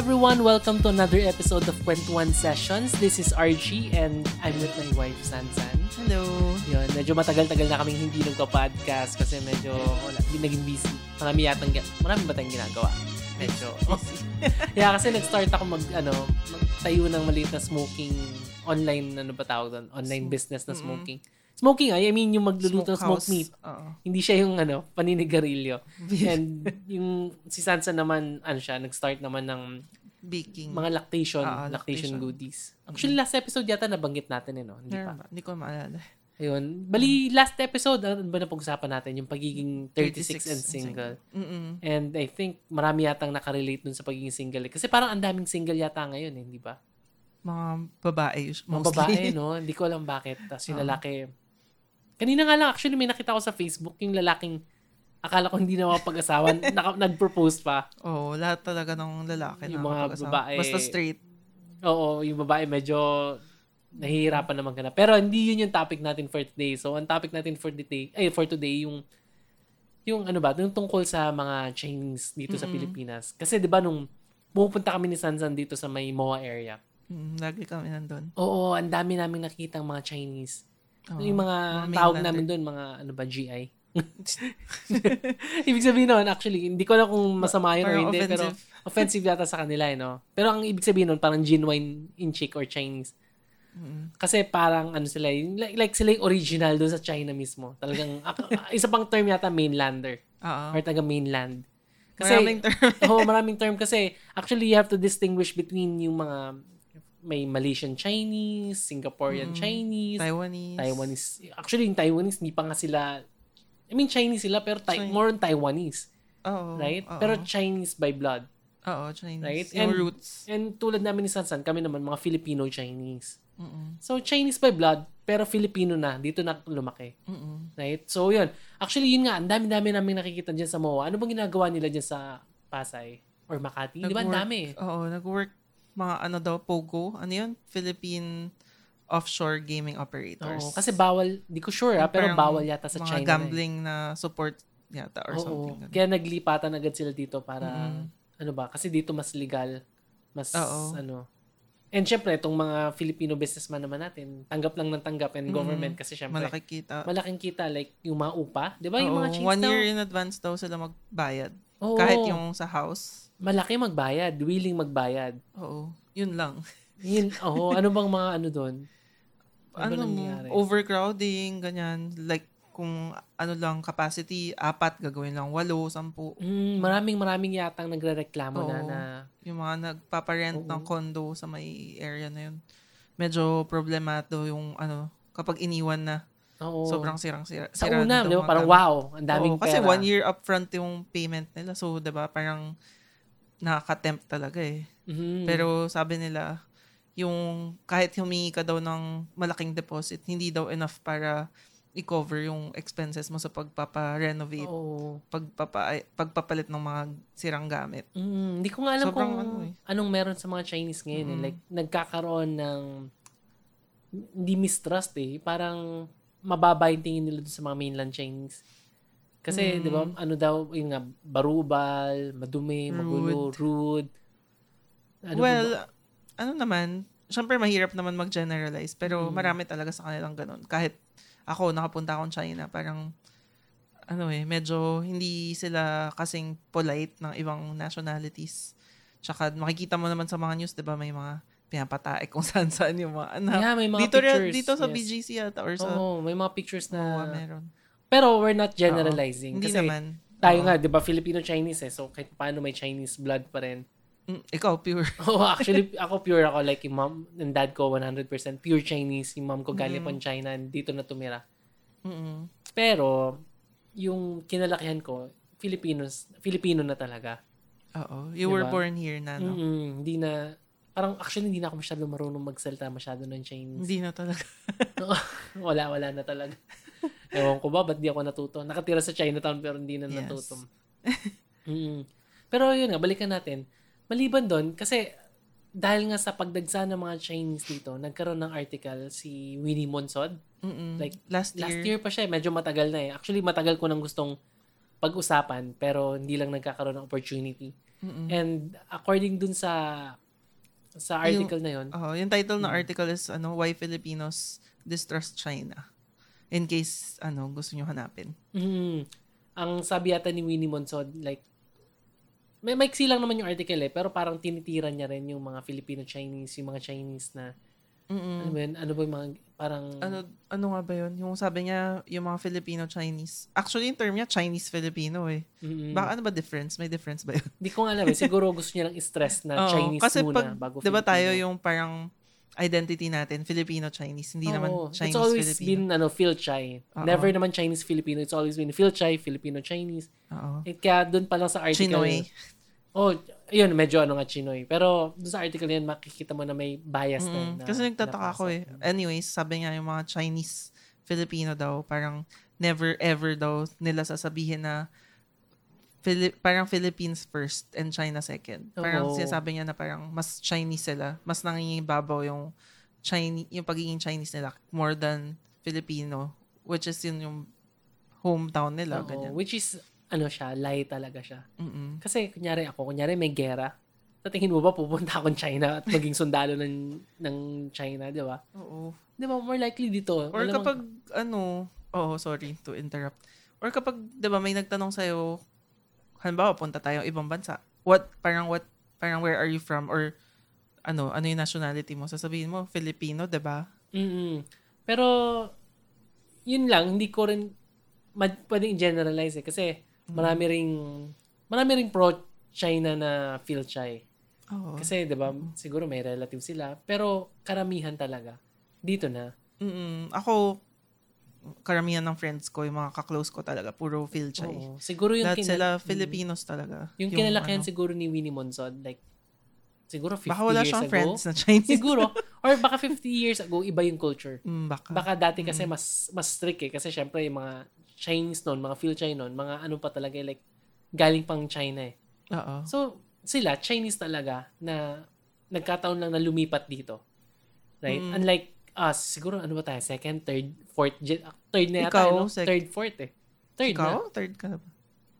everyone! Welcome to another episode of Kwentuhan Sessions. This is RG and I'm with my wife, Sansan. Hello. Yun, medyo matagal-tagal na kaming hindi nagpa-podcast kasi medyo wala, naging busy. Marami yatang, marami ba tayong ginagawa? Medyo. yeah, kasi nag-start ako mag, ano, magtayo ng maliit na smoking, online, ano ba tawag doon? Online business na smoking. Smoking, I mean, yung magluluto ng smoked meat. Oo. Hindi siya yung ano, paninigarilyo. And yung si Sansa naman, ano siya, nag-start naman ng Baking. mga lactation, Ah, lactation, lactation. goodies. Actually, last episode yata nabanggit natin eh, no? Hindi pa. Hindi ko maalala. Ayun. Bali, last episode, ano ba na pag-usapan natin? Yung pagiging 36, and single. Mm-mm. And I think marami yatang nakarelate dun sa pagiging single. eh. Kasi parang ang daming single yata ngayon, eh, di ba? Mga babae. us- Mga Mostly. babae, no? Hindi ko alam bakit. Tapos yung Oo. lalaki. Kanina nga lang, actually, may nakita ko sa Facebook, yung lalaking, akala ko hindi na mapag-asawa, naka, nag-propose pa. Oo, lahat talaga ng lalaki Yung na mga babae- Basta straight. Oo, yung babae medyo nahihirapan naman ka na. Pero hindi yun yung topic natin for today. So, ang topic natin for today, ay, for today, yung, yung ano ba, yung tungkol sa mga Chinese dito sa Mm-mm. Pilipinas. Kasi, di ba, nung pumupunta kami ni Sansan dito sa may MOA area, Mm, lagi kami nandun. oo, ang dami namin nakitang mga Chinese. Oo. yung mga, mga tawag namin doon, mga, ano ba, GI. ibig sabihin nun, actually, hindi ko alam kung masama yun or Parang hindi, pero offensive. offensive yata sa kanila, eh, no? Pero ang ibig sabihin nun, parang genuine in chick or Chinese. Mm. Kasi parang ano sila, yung- like, like sila yung original doon sa China mismo. Talagang, isa pang term yata, mainlander. Oo. Or taga mainland. Kasi, Maraming term. Oo, maraming term kasi actually you have to distinguish between yung mga may Malaysian Chinese, Singaporean Mm. Chinese, Taiwanese. Taiwanese. Actually, yung Taiwanese, hindi pa nga sila, I mean, Chinese sila, pero tai- Chinese. more on Taiwanese, Oo. right? oo. Pero Chinese by blood. Oo, Chinese. Right? Yung And- roots. And tulad namin ni Sansan, kami naman mga Filipino-Chinese. Mm-mm. So, Chinese by blood, pero Filipino na. Dito na lumaki. Mm-mm. Right? So, yun. Actually, yun nga. Ang dami-dami namin nakikita dyan sa MOA. Ano bang ginagawa nila dyan sa Pasay? Or Makati? Di ba? Ang dami. Oo, nag-work mga ano daw, POGO. Ano yun? Philippine Offshore Gaming Operators. Oo. Kasi bawal, di ko sure ha, pero Parang bawal yata sa mga China. gambling na support yata or eh. Oo. something. Kaya naglipatan agad sila dito para, Mm. ano ba, kasi dito mas legal. Mas, Oo. ano. And syempre, itong mga Filipino businessman naman natin, tanggap lang ng tanggap and Mm. government kasi syempre, Malaki kita. malaking kita like yung mga upa. Di ba? Yung Oo, mga chains one daw. year in advance daw sila magbayad. Oo. Kahit yung sa house. Malaki magbayad, willing magbayad. Oo. Yun lang. Yun, oh, ano bang mga ano doon? Ano, nangyayari? overcrowding, ganyan. Like, kung ano lang, capacity, apat, gagawin lang walo, sampu. Mm, maraming maraming yatang nagrereklamo na Oo. na Yung mga nagpaparent Oo. ng condo sa may area na yun. Medyo problemato yung ano, kapag iniwan na. Oo. Sobrang sirang-sira. sa sira una, na di ba? Parang wow, ang daming Oo, kasi pera. one year upfront yung payment nila. So, 'di ba, parang nakaka-tempt talaga eh. Mhm. Pero sabi nila, yung kahit humingi ka daw ng malaking deposit, hindi daw enough para i-cover yung expenses mo sa pagpapa-renovate, Oo. pagpapa, pagpapalit ng mga sirang gamit. Mm, hindi ko nga alam Sobrang kung ano eh. anong meron sa mga Chinese ngayon. Eh. Mm. Like, nagkakaroon ng hindi mistrust eh. Parang mababa yung tingin nila sa mga mainland Chinese. Kasi, Mm. di ba, ano daw, yung nga, barubal, madumi, magulo, rude. Ano well, ba? ano naman, syempre mahirap naman mag-generalize, pero Mm. marami talaga sa kanilang ganun. Kahit ako, nakapunta akong China, parang, ano eh, medyo hindi sila kasing polite ng ibang nationalities. Tsaka makikita mo naman sa mga news, di ba, may mga pinapatae kung saan-saan yung mga anak. yeah, may mga dito, rin- pictures. dito sa yes. BGC yata or sa Oo, may mga pictures na... meron. Pero we're not generalizing. Hindi kasi naman. tayo Oo. nga, di ba, Filipino-Chinese eh. So, kahit paano may Chinese blood pa rin. Mm, ikaw, pure. Oh, actually, ako pure ako. Like, yung mom and dad ko, 100% pure Chinese. Yung mom ko galing Mm. China and dito na tumira. Mm-mm. Pero, yung kinalakihan ko, Filipinos, Filipino na talaga. Oo. You Diba? were born here na, no? Mm-mm, hindi na, parang actually hindi na ako masyado marunong magsalita masyado ng Chinese. Hindi na talaga. wala, wala na talaga. Ewan ko ba, ba't di ako natuto? Nakatira sa Chinatown pero hindi na Yes. natuto. Mm. Pero yun nga, balikan natin. Maliban doon, kasi dahil nga sa pagdagsa ng mga Chinese dito, nagkaroon ng article si Winnie Monsod. Mm-mm. Like, last year. Last year pa siya, eh. medyo matagal na eh. Actually, matagal ko nang gustong pag-usapan, pero hindi lang nagkakaroon ng opportunity. And according dun sa sa article na yon, Oh, yung title ng article is ano, Why Filipinos Distrust China. In case ano gusto niyo hanapin. mm, ang sabi yata ni Winnie Monsod, like, may maiksi lang naman yung article eh, pero parang tinitira niya rin yung mga Filipino-Chinese, yung mga Chinese na, ano ba yun, ano ba yung mga, parang, Ano ano nga ba 'yun? Yung sabi niya yung mga Filipino Chinese. Actually yung term niya Chinese Filipino eh. mm, Baka ano ba difference? May difference ba 'yun? Di ko nga alam eh. Siguro gusto niya lang i-stress na Oo, Chinese kasi muna pag, bago 'di ba Filipino. tayo yung parang identity natin Filipino-Chinese, hindi naman Oo, Chinese It's always Filipino. been ano, Phil-Chai. Oo. Never naman Chinese-Filipino. It's always been Phil-Chai, Filipino-Chinese. Oo. Eh, kaya doon pa lang sa article. Chinoy. Oh, yun, medyo ano nga Chinoy. Pero sa article yan, makikita mo na may bias Mm, din. Na, kasi nagtataka ako eh. Anyways, sabi nga yung mga Chinese Filipino daw, parang never ever daw nila sasabihin na Fili- parang Philippines first and China second. Parang Oo. sinasabi niya na parang mas Chinese sila, mas nangingibabaw yung Chinese, yung pagiging Chinese nila more than Filipino, which is yun yung hometown nila, Oo, ganyan. which is, ano siya, lie talaga siya. Mm-mm. Kasi, kunyari ako, kunyari may gera. Sa tingin mo ba, pupunta akong China at maging sundalo ng, ng China, di ba? Oo. Di ba, more likely dito. Or Malamang- kapag, ano, oh, sorry to interrupt. Or kapag, di ba, may nagtanong sa'yo, halimbawa, punta tayo ibang bansa. What, parang what, parang where are you from? Or, ano, ano yung nationality mo? Sasabihin mo, Filipino, di ba? mm Pero, yun lang, hindi ko rin, mad, pwedeng generalize eh. Kasi, marami ring, marami ring pro-China na feel Chai. Oo. Kasi, di ba, siguro may relative sila. Pero, karamihan talaga. Dito na. Mm-mm. Ako, karamihan ng friends ko, yung mga kaklose ko talaga, puro Phil Chay. Oo. Siguro yung, Lahat sila Filipinos talaga. yung kinalakihan ano, siguro ni Winnie Monsod, like, siguro 50 Baka wala years siyang ago. friends na Chinese. Siguro. Or baka 50 years ago, iba yung culture. Mm, baka. Baka dati kasi mas mas strict eh. Kasi syempre, yung mga Chinese noon, mga Phil China noon, mga ano pa talaga, eh, like, galing pang China eh. Oo. So, sila, Chinese talaga, na nagkataon lang na lumipat dito. Right? Mm. Unlike us, siguro ano ba tayo? Second, third, fourth, ah, third na yata, Ikaw, no? sec- third, fourth eh. Third na. Ikaw? Third ka na ba?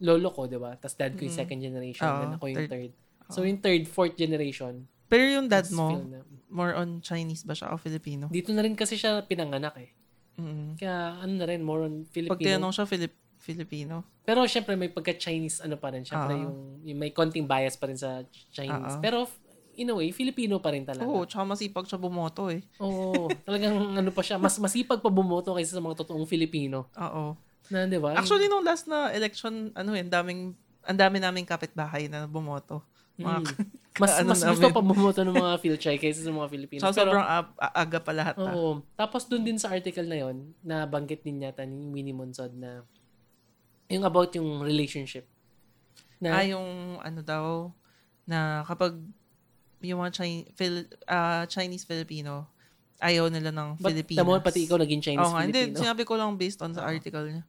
Lolo ko, di ba? Tapos dad ko yung Mm. second generation, Oo, then ako yung third. third. So, yung third, fourth generation, Pero yung dad mo, na- more on Chinese ba siya o Filipino? Dito na rin kasi siya pinanganak eh. Mm. Kaya ano na rin, more on Filipino. Pag tinanong siya Filip Filipino. Pero syempre may pagka-Chinese ano pa rin. Syempre Oo. yung, yung may konting bias pa rin sa Chinese. Oo. Pero in a way, Filipino pa rin talaga. Oo, tsaka masipag siya bumoto eh. Oo. talagang ano pa siya, mas masipag pa bumoto kaysa sa mga totoong Filipino. Oo. Na, di ba? Actually, nung last na election, ano eh, ang daming, ang dami naming kapitbahay na bumoto. Mga, Mm. mas, ano mas namin. gusto pa bumoto ng mga Philchay kaysa sa mga Filipino. Tsaka sobrang a- a- aga pa lahat ah. Oo. Tapos dun din sa article na yon na banggit din yata ni Winnie Monsod na yung about yung relationship. Na, Ah, yung ano daw, na kapag yung mga Chi- Phil, ah, Chinese Filipino, ayaw nila ng But, Filipinas. tamo, pati ikaw naging Chinese Oo nga, hindi, Filipino. sinabi ko lang based on sa article niya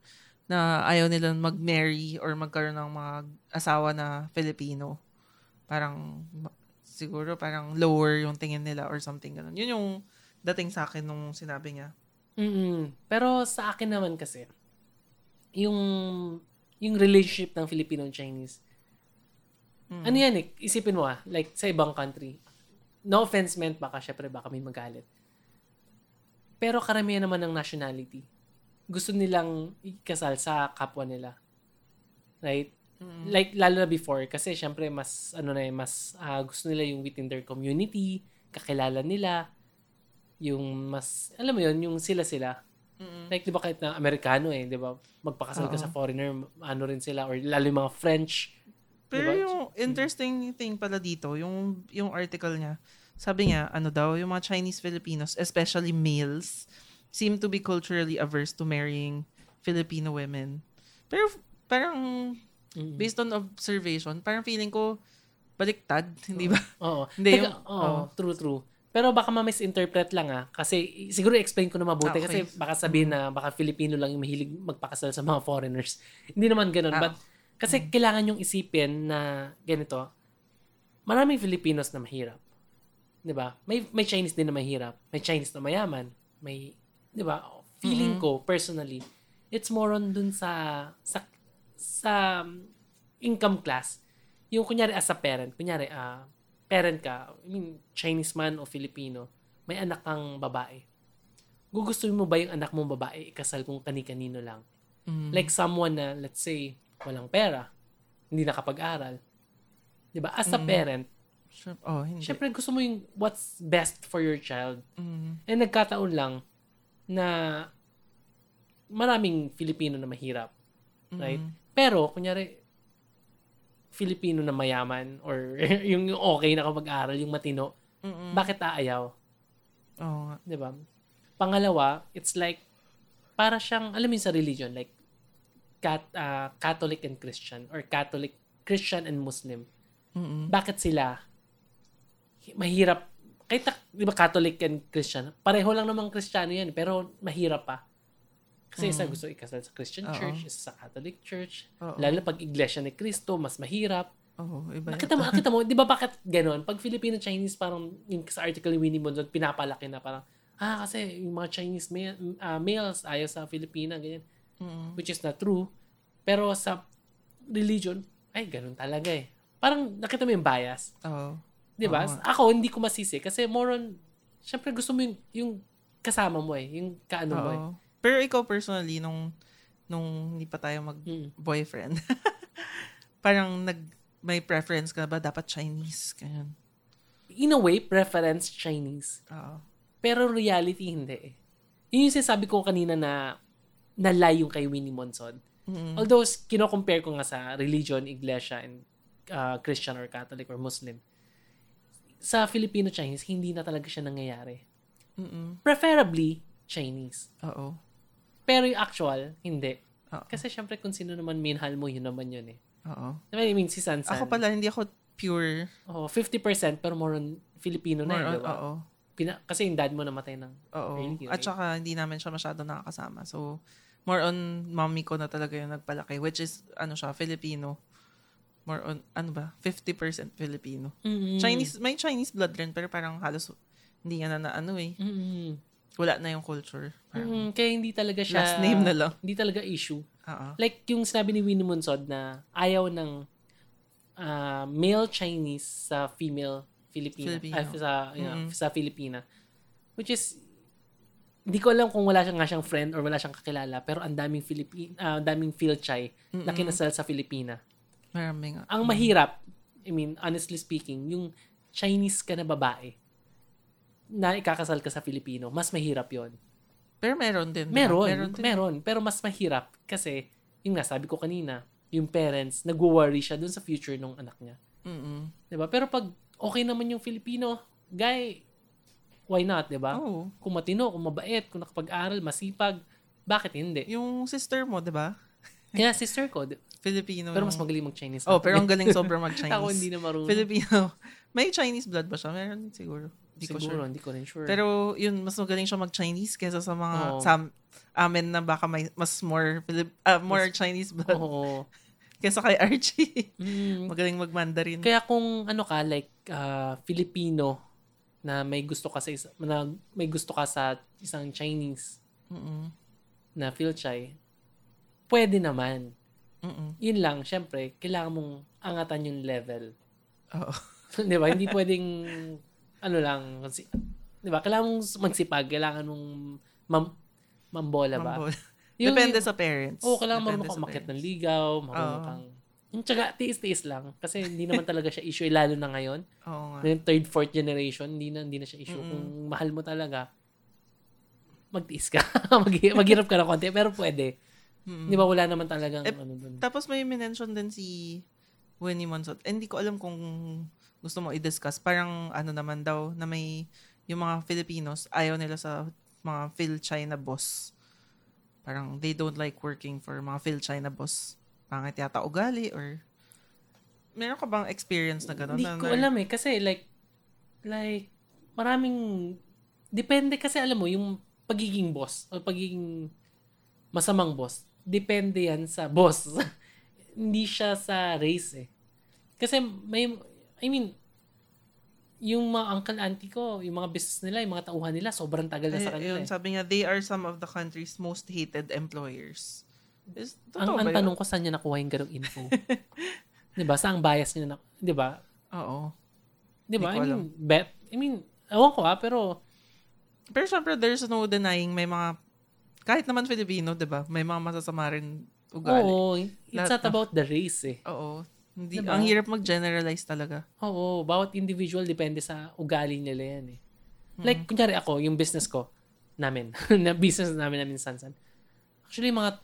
na ayaw nila mag-marry or magkaroon ng mga asawa na Filipino. Parang, siguro parang lower yung tingin nila or something ganun. Yun yung dating sa akin nung sinabi niya. mm Pero sa akin naman kasi, yung yung relationship ng Filipino and Chinese, Mm. ano yan eh, isipin mo ah, like sa ibang country, no offense meant, baka syempre baka may magalit. Pero karamihan naman ng nationality, gusto nilang ikasal sa kapwa nila. Right? Mm. Like, lalo na before, kasi syempre mas, ano na eh, mas ah, gusto nila yung within their community, kakilala nila, yung mas, alam mo yun, yung sila-sila. Mm. Like, di ba kahit na Amerikano eh, di ba? Magpakasal ka Oo. sa foreigner, ano rin sila, or lalo yung mga French. Pero Diba? yung interesting thing pala dito, yung yung article niya, sabi niya, ano daw, yung mga Chinese Filipinos, especially males, seem to be culturally averse to marrying Filipino women. Pero parang Mm. based on observation, parang feeling ko baliktad, hindi ba? Oo. Hindi, yung- oo, oo. true, true. Pero baka ma-misinterpret lang ah. Kasi siguro explain ko na mabuti. Ah, okay. Kasi baka sabihin na baka Filipino lang yung mahilig magpakasal sa mga foreigners. Hindi naman ganun. Ah. But kasi kailangan yung isipin na ganito, maraming Filipinos na mahirap. 'Di ba? May may Chinese din na mahirap. May Chinese na mayaman. May 'di ba? Feeling ko personally, it's more on dun sa sa sa um, income class. yung kunyari as a parent, kunyari, ah, parent ka, I mean, Chinese man o Filipino, may anak kang babae. Gugustuhin mo ba yung anak mong babae ikasal kung kani-kanino lang? Mm. Like someone na, let's say, walang pera, hindi nakapag-aral. ba? As a Mm. parent, oh, hindi. syempre gusto mo yung what's best for your child. Mm. Eh nagkataon lang na maraming Filipino na mahirap. Right? Pero, kunyari, Filipino na mayaman or yung, yung okay na kapag-aral, yung matino, Mm-mm. bakit aayaw? Oo nga. 'Di ba? Pangalawa, it's like, para siyang, alam mo sa religion, like, cat, ah, Catholic and Christian, or Catholic, Christian and Muslim. Mm-mm. Bakit sila hi- mahirap, kahit, di ba Catholic and Christian, pareho lang namang Kristiyano yan, pero mahirap pa. Kasi isa gusto ikasal sa Christian Oo. church, isa sa Catholic church. Oo. Lalo pag iglesia ni Cristo, mas mahirap. Oo, iba Nakita mo, nakita mo, di ba bakit ganon? Pag Filipino-Chinese, parang yung sa article ni Winnie Bonzon, pinapalaki na parang, ah, kasi yung mga Chinese ma- ah, males ayaw sa Filipina, ganyan. Mm-mm. Which is not true. Pero sa religion, ay, ganun talaga eh. Parang nakita mo yung bias. Oo. Di ba? Nga. Ako, hindi ko masisi. Kasi more on, syempre gusto mo yung, yung kasama mo eh. Yung kaano mo eh. Pero ikaw personally, nung, nung hindi pa tayo mag-boyfriend, parang nag, may preference ka ba? Dapat Chinese. Ganyan. In a way, preference Chinese. Oo. Pero reality, hindi eh. Yun yung sinasabi ko kanina na nalay yung kay Winnie Monson. Mm-mm. Although, kino-compare ko nga sa religion, iglesia, and uh, Christian or Catholic or Muslim. Sa Filipino-Chinese, hindi na talaga siya nangyayari. Mm-mm. Preferably, Chinese. Oo. Pero yung actual, hindi. Oo. Kasi syempre kung sino naman minahal mo, yun naman yun eh. Oo. I mean, si Sansan. Ako pala, hindi ako pure. Oh, 50% pero more on Filipino na More eh, di ba? oo. Pina- kasi yung dad mo namatay ng Oo. Really, At saka, hindi namin siya masyado nakakasama. So, more on mommy ko na talaga yung nagpalaki. Which is, ano siya, Filipino. More on, ano ba? 50% Filipino. Mm-mm. Chinese, may Chinese blood rin, pero parang halos hindi yan na, na ano eh. Mm-mm. Wala na yung culture. Mm, kaya hindi talaga siya last name na lang. Hindi talaga issue. Oo. Like yung sinabi ni Winnie Monsod na ayaw ng ah, male Chinese sa female Filipina. Filipino. ah, sa, you know, Mm-mm. sa Filipina. Which is, hindi ko alam kung wala siya nga siyang friend or wala siyang kakilala, pero ang daming Filipin, ah, ang daming Filchay na kinasal sa Filipina. Marami nga. Ang mahirap, I mean, honestly speaking, yung Chinese ka na babae na ikakasal ka sa Filipino, mas mahirap yon Pero meron din. Meron, Meron meron, din. Pero mas mahirap kasi, yung nga, sabi ko kanina, yung parents, nag-worry siya dun sa future ng anak niya. Mm-mm. 'Di ba Pero pag okay naman yung Filipino, guy, why not, 'di ba Oo. Kung matino, kung mabait, kung nakapag-aral, masipag, bakit hindi? Yung sister mo, di ba? Kaya sister ko, di- Filipino. pero mas magaling mag-Chinese. Oh, pero ang galing sobrang mag-Chinese. Ako hindi na marunong. Filipino. May Chinese blood ba siya? Meron siguro. Hindi ko sure. hindi ko rin sure. Pero yun, mas magaling siya mag-Chinese kesa sa mga Oo. sa amin na baka may mas more Filip, ah, more Chinese blood Oo. kesa kay Archie. Mm, magaling mag-Mandarin. Kaya kung ano ka like ah, Filipino na may gusto ka sa isa, na may gusto ka sa isang Chinese Mm-mm. na Filchay, pwede naman. Mm-mm. Yun lang, syempre, kailangan mong angatan yung level. Oo. 'Di ba? Hindi pwedeng ano lang, kasi, 'di ba? Kailangan mong magsipag, kailangan mong mam, mambola ba? Mambol. Yung- Depende sa parents. Oo, kailangan marunong kang ng ligaw, marunong Oo. kang yung tsaga, tiis-tiis lang. Kasi hindi naman talaga siya issue, eh, lalo na ngayon. Oo nga. Yung third, fourth generation, hindi na, hindi na siya issue. Mm-mm. Kung mahal mo talaga, magtiis ka. Mag- maghirap ka na konti, pero pwede. Mm-mm. Di ba, wala naman talagang Eh, ano dun. Tapos may mention din si Winnie Monsot. Eh, hindi ko alam kung gusto mo i-discuss. Parang ano naman daw na may yung mga Filipinos ayaw nila sa mga Phil China boss. Parang they don't like working for mga Phil China boss. Pangit yata ugali or meron ka bang experience na gano'n? Hindi ko na- alam eh. Kasi like, like, maraming, depende kasi alam mo, yung pagiging boss o pagiging masamang boss, depende yan sa boss. Hindi siya sa race eh. Kasi may, I mean, yung mga uncle auntie ko, yung mga business nila, yung mga tauhan nila, sobrang tagal na sa Eh, kanila yun, eh. sabi niya, they are some of the country's most hated employers. Is, Ang, ang tanong ko, saan niya nakuha yung ganong info? 'Di ba? Saan ang bias niyo na, 'di ba? Oo. 'Di ba? I mean, bet, I mean, ewan ko ah, pero Pero syempre, there's no denying may mga, kahit naman Filipino, di ba? May mga masasama rin ugali. oo, it's Lahat not about the race eh. Oo. Hindi, Diba? Ang hirap mag-generalize talaga. Oo, bawat individual depende sa ugali nila yan eh. Like, kunyari ako, yung business ko, namin, na business namin namin Sansan. Actually, mga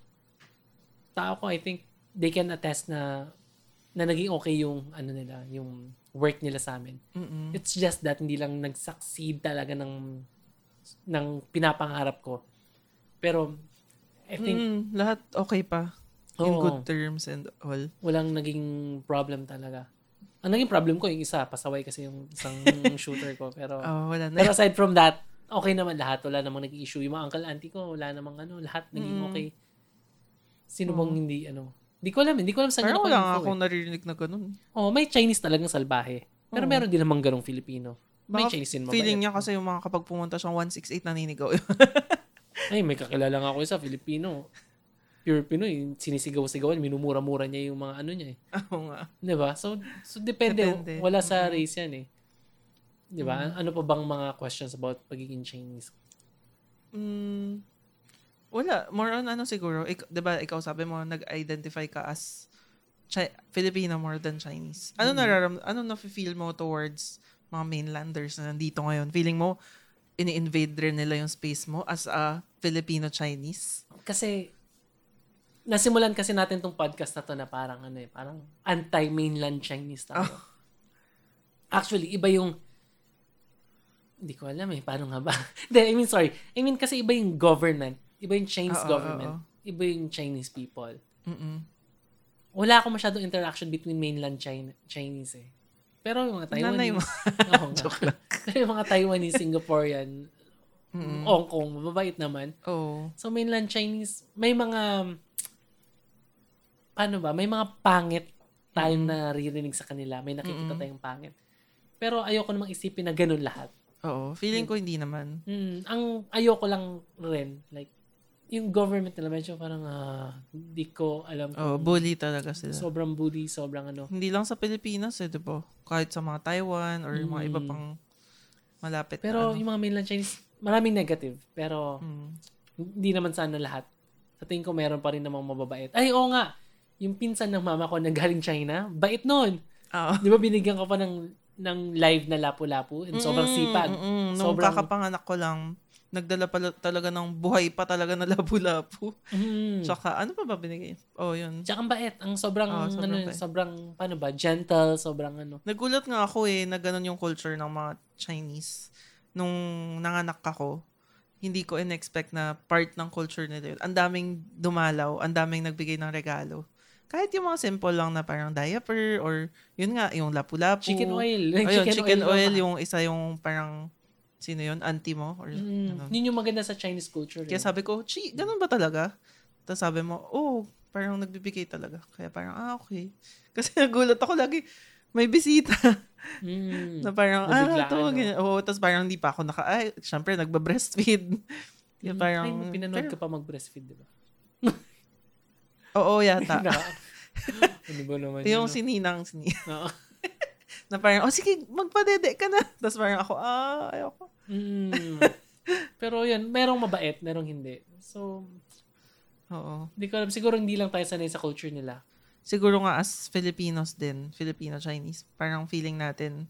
tao ko, I think, they can attest na na naging okay yung ano nila, yung work nila sa amin. Mm-mm. It's just that hindi lang nag-succeed talaga ng ng pinapangarap ko. Pero I think Mm, lahat okay pa. In Oo. good terms and all. walang naging problem talaga. Ang naging problem ko yung isa, pasaway kasi yung isang shooter ko. Pero Oh, wala na. Pero aside from that, okay naman lahat. Wala namang naging issue. Yung mga uncle auntie ko, wala namang ano, lahat naging Mm. okay. Sino bang hindi ano? Hindi ko alam, hindi ko alam saan Parang ko wala nga info akong eh. naririnig na ganun. Oh, may Chinese talagang salbahe. Pero Oo. meron din namang ganong Filipino. May Baka Chinese din mabait. feeling niya kasi yung mga kapag pumunta siyang 168 naninigaw. Ay, may kakilala nga ako isa, Filipino. Pure Pinoy, sinisigaw-sigawan, minumura-mura niya yung mga ano niya eh. Oo nga. 'Di ba? So so depende, Depende. wala sa race 'yan eh. 'Di ba? Ano pa bang mga questions about pagiging Chinese? Mm, wala. More on ano siguro. Ik, 'di ba ikaw sabi mo nag-identify ka as Chi- Filipino more than Chinese. Ano Mm. nararam ano na feel mo towards mga mainlanders na nandito ngayon? Feeling mo ini-invade rin nila yung space mo as a Filipino Chinese? Kasi nasimulan kasi natin tong podcast na to na parang ano eh, parang anti-mainland Chinese tayo. Actually, iba yung hindi ko alam eh, paano nga ba? Hindi, I mean, sorry. I mean, kasi iba yung government. Iba yung Chinese Oo, government. oo. Iba yung Chinese people. Mm. Wala akong masyadong interaction between mainland China, Chinese eh. Pero yung mga Taiwanese. Nanay mo. Oo nga. Pero yung mga Taiwanese, Singaporean, Mm. Hong Kong, mababait naman. Oh. So, mainland Chinese, may mga, paano ba, may mga pangit tayong naririnig sa kanila. May nakikita Mm-mm. tayong pangit. Pero ayoko namang isipin na ganun lahat. Oo. Feeling ko hindi naman. Mm, ang ayoko lang rin, like, yung government nila medyo parang, ah, hindi ko alam Oh, kung bully talaga sila. sobrang bully, sobrang ano. hindi lang sa Pilipinas eh, di ba? Kahit sa mga Taiwan or mga iba Mm. pang malapit Pero na ano. yung mga mainland Chinese, maraming negative. Pero Mm. hindi naman sana lahat. Sa tingin ko meron pa rin namang mababait. Ay, oo nga. Yung pinsan ng mama ko na galing China, bait nun. Oo. Di ba binigyan ko pa ng ng live na lapu-lapu and sobrang Mm, sipag. mm, mm. Nung Sobrang- kakapanganak ko lang, nagdala pala talaga ng buhay pa talaga na lapu-lapu. Mm. Tsaka, ano pa ba binigay? Oh, yun. Tsaka ang bait. Ang sobrang, Oo, sobrang ano, bait. sobrang, paano ba, gentle, sobrang ano. Nagulat nga ako eh, na ganun yung culture ng mga Chinese. Nung nanganak ako, hindi ko in-expect na part ng culture nila yun. Ang daming dumalaw, ang daming nagbigay ng regalo. Kahit yung mga simple lang na parang diaper or yun nga, yung lapu-lapu. Chicken oil. Ayun, chicken, oil, pa. yung isa yung parang, sino yun, auntie mo? Or, Mm, ano. yun yung maganda sa Chinese culture. Kaya eh. sabi ko, chi, ganun ba talaga? Tapos sabi mo, oh, parang nagbibigay talaga. Kaya parang, ah, okay. Kasi nagulat ako lagi, may bisita. Mm. na parang, ah, Nabiglaan, ito, no? ganyan. Oo, tapos parang hindi pa ako naka, ay, syempre, nagba-breastfeed. Kaya Mm. parang, Ay, pinanood pero- ka pa mag-breastfeed, di ba? Oo, yata. Ano ba naman yung yun, si Ninang, si Ninang, no? Oo. na parang, oh, sige, magpadede ka na. Tapos parang ako, ah, ayoko. Mm. Pero yun, merong mabait, merong hindi. So, Oo. hindi ko alam. Siguro hindi lang tayo sanay sa culture nila. siguro nga as Filipinos din, Filipino-Chinese, parang feeling natin,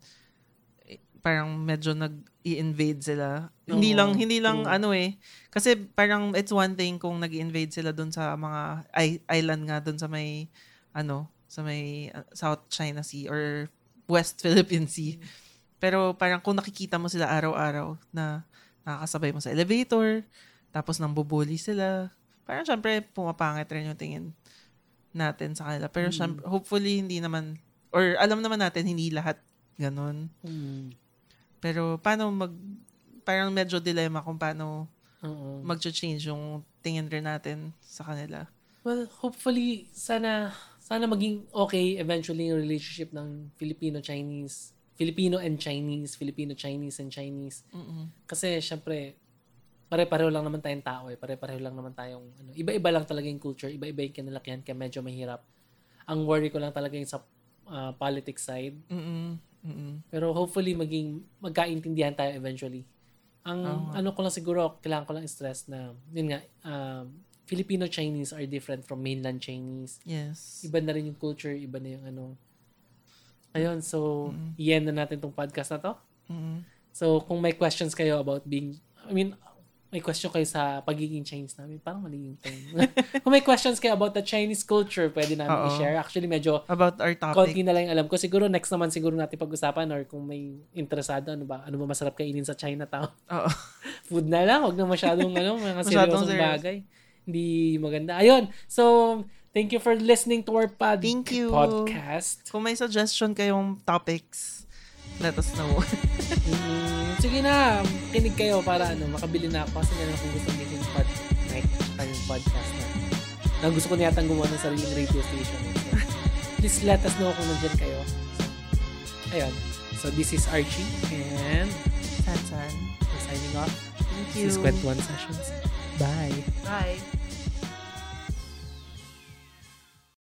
parang medyo nag-i-invade sila. hindi Oo, lang, hindi lang true. ano eh. Kasi parang it's one thing kung nag-invade sila dun sa mga island nga dun sa may, ano, sa may uh, South China Sea or West Philippine Sea. Pero parang kung nakikita mo sila araw-araw na nakakasabay mo sa elevator, tapos nang bubuli sila, parang syempre pumapangit rin yung tingin natin sa kanila. Pero Mm. syempre, hopefully hindi naman, or alam naman natin hindi lahat ganun. Mm. Pero paano mag, parang medyo dilemma kung paano Oo. mag-change yung tingin rin natin sa kanila. Well, hopefully, sana sana maging okay eventually yung relationship ng Filipino-Chinese, Filipino and Chinese, Filipino-Chinese and Chinese. Mm-mm. Kasi, syempre, pare-pareho lang naman tayong tao eh. Pare-pareho lang naman tayong, ano, iba-iba lang talaga yung culture, iba-iba yung kinalakihan, kaya medyo mahirap. Ang worry ko lang talaga yung sa uh, politics side. Mm-mm. Mm-mm. Pero hopefully maging magkaintindihan tayo eventually. Ang Oo. ano ko lang siguro, kailangan ko lang stress na, yun nga, um, Filipino Chinese are different from mainland Chinese. Yes. Iba na rin yung culture, iba na yung ano. Ayun, so, Mm. i-end na natin tong podcast na to. Mm-mm. So, kung may questions kayo about being, I mean, may question kayo sa pagiging Chinese namin, parang mali yung term. kung may questions kayo about the Chinese culture, pwede namin Oo. i-share. Actually, medyo About our konti topic. na lang yung alam ko. Siguro next naman siguro natin pag-usapan or kung may interesado, ano ba, ano ba masarap kainin sa Chinatown. Oo. Food na lang, wag na masyadong ano, mga seryosong bagay. Hindi maganda. Ayun. So, thank you for listening to our pod- Thank you. podcast. Kung may suggestion kayong topics, let us know. Mm, sige na, kinig kayo para ano, makabili na ako kasi meron akong gusto maging pod, like, ang podcast na. Na gusto ko na yata gumawa ng sariling radio station. So, please let us know kung nandiyan kayo. Ayun. So, this is Archie and San San. we're signing off. Thank you. This is Kwentuhan Sessions. Bye. Bye.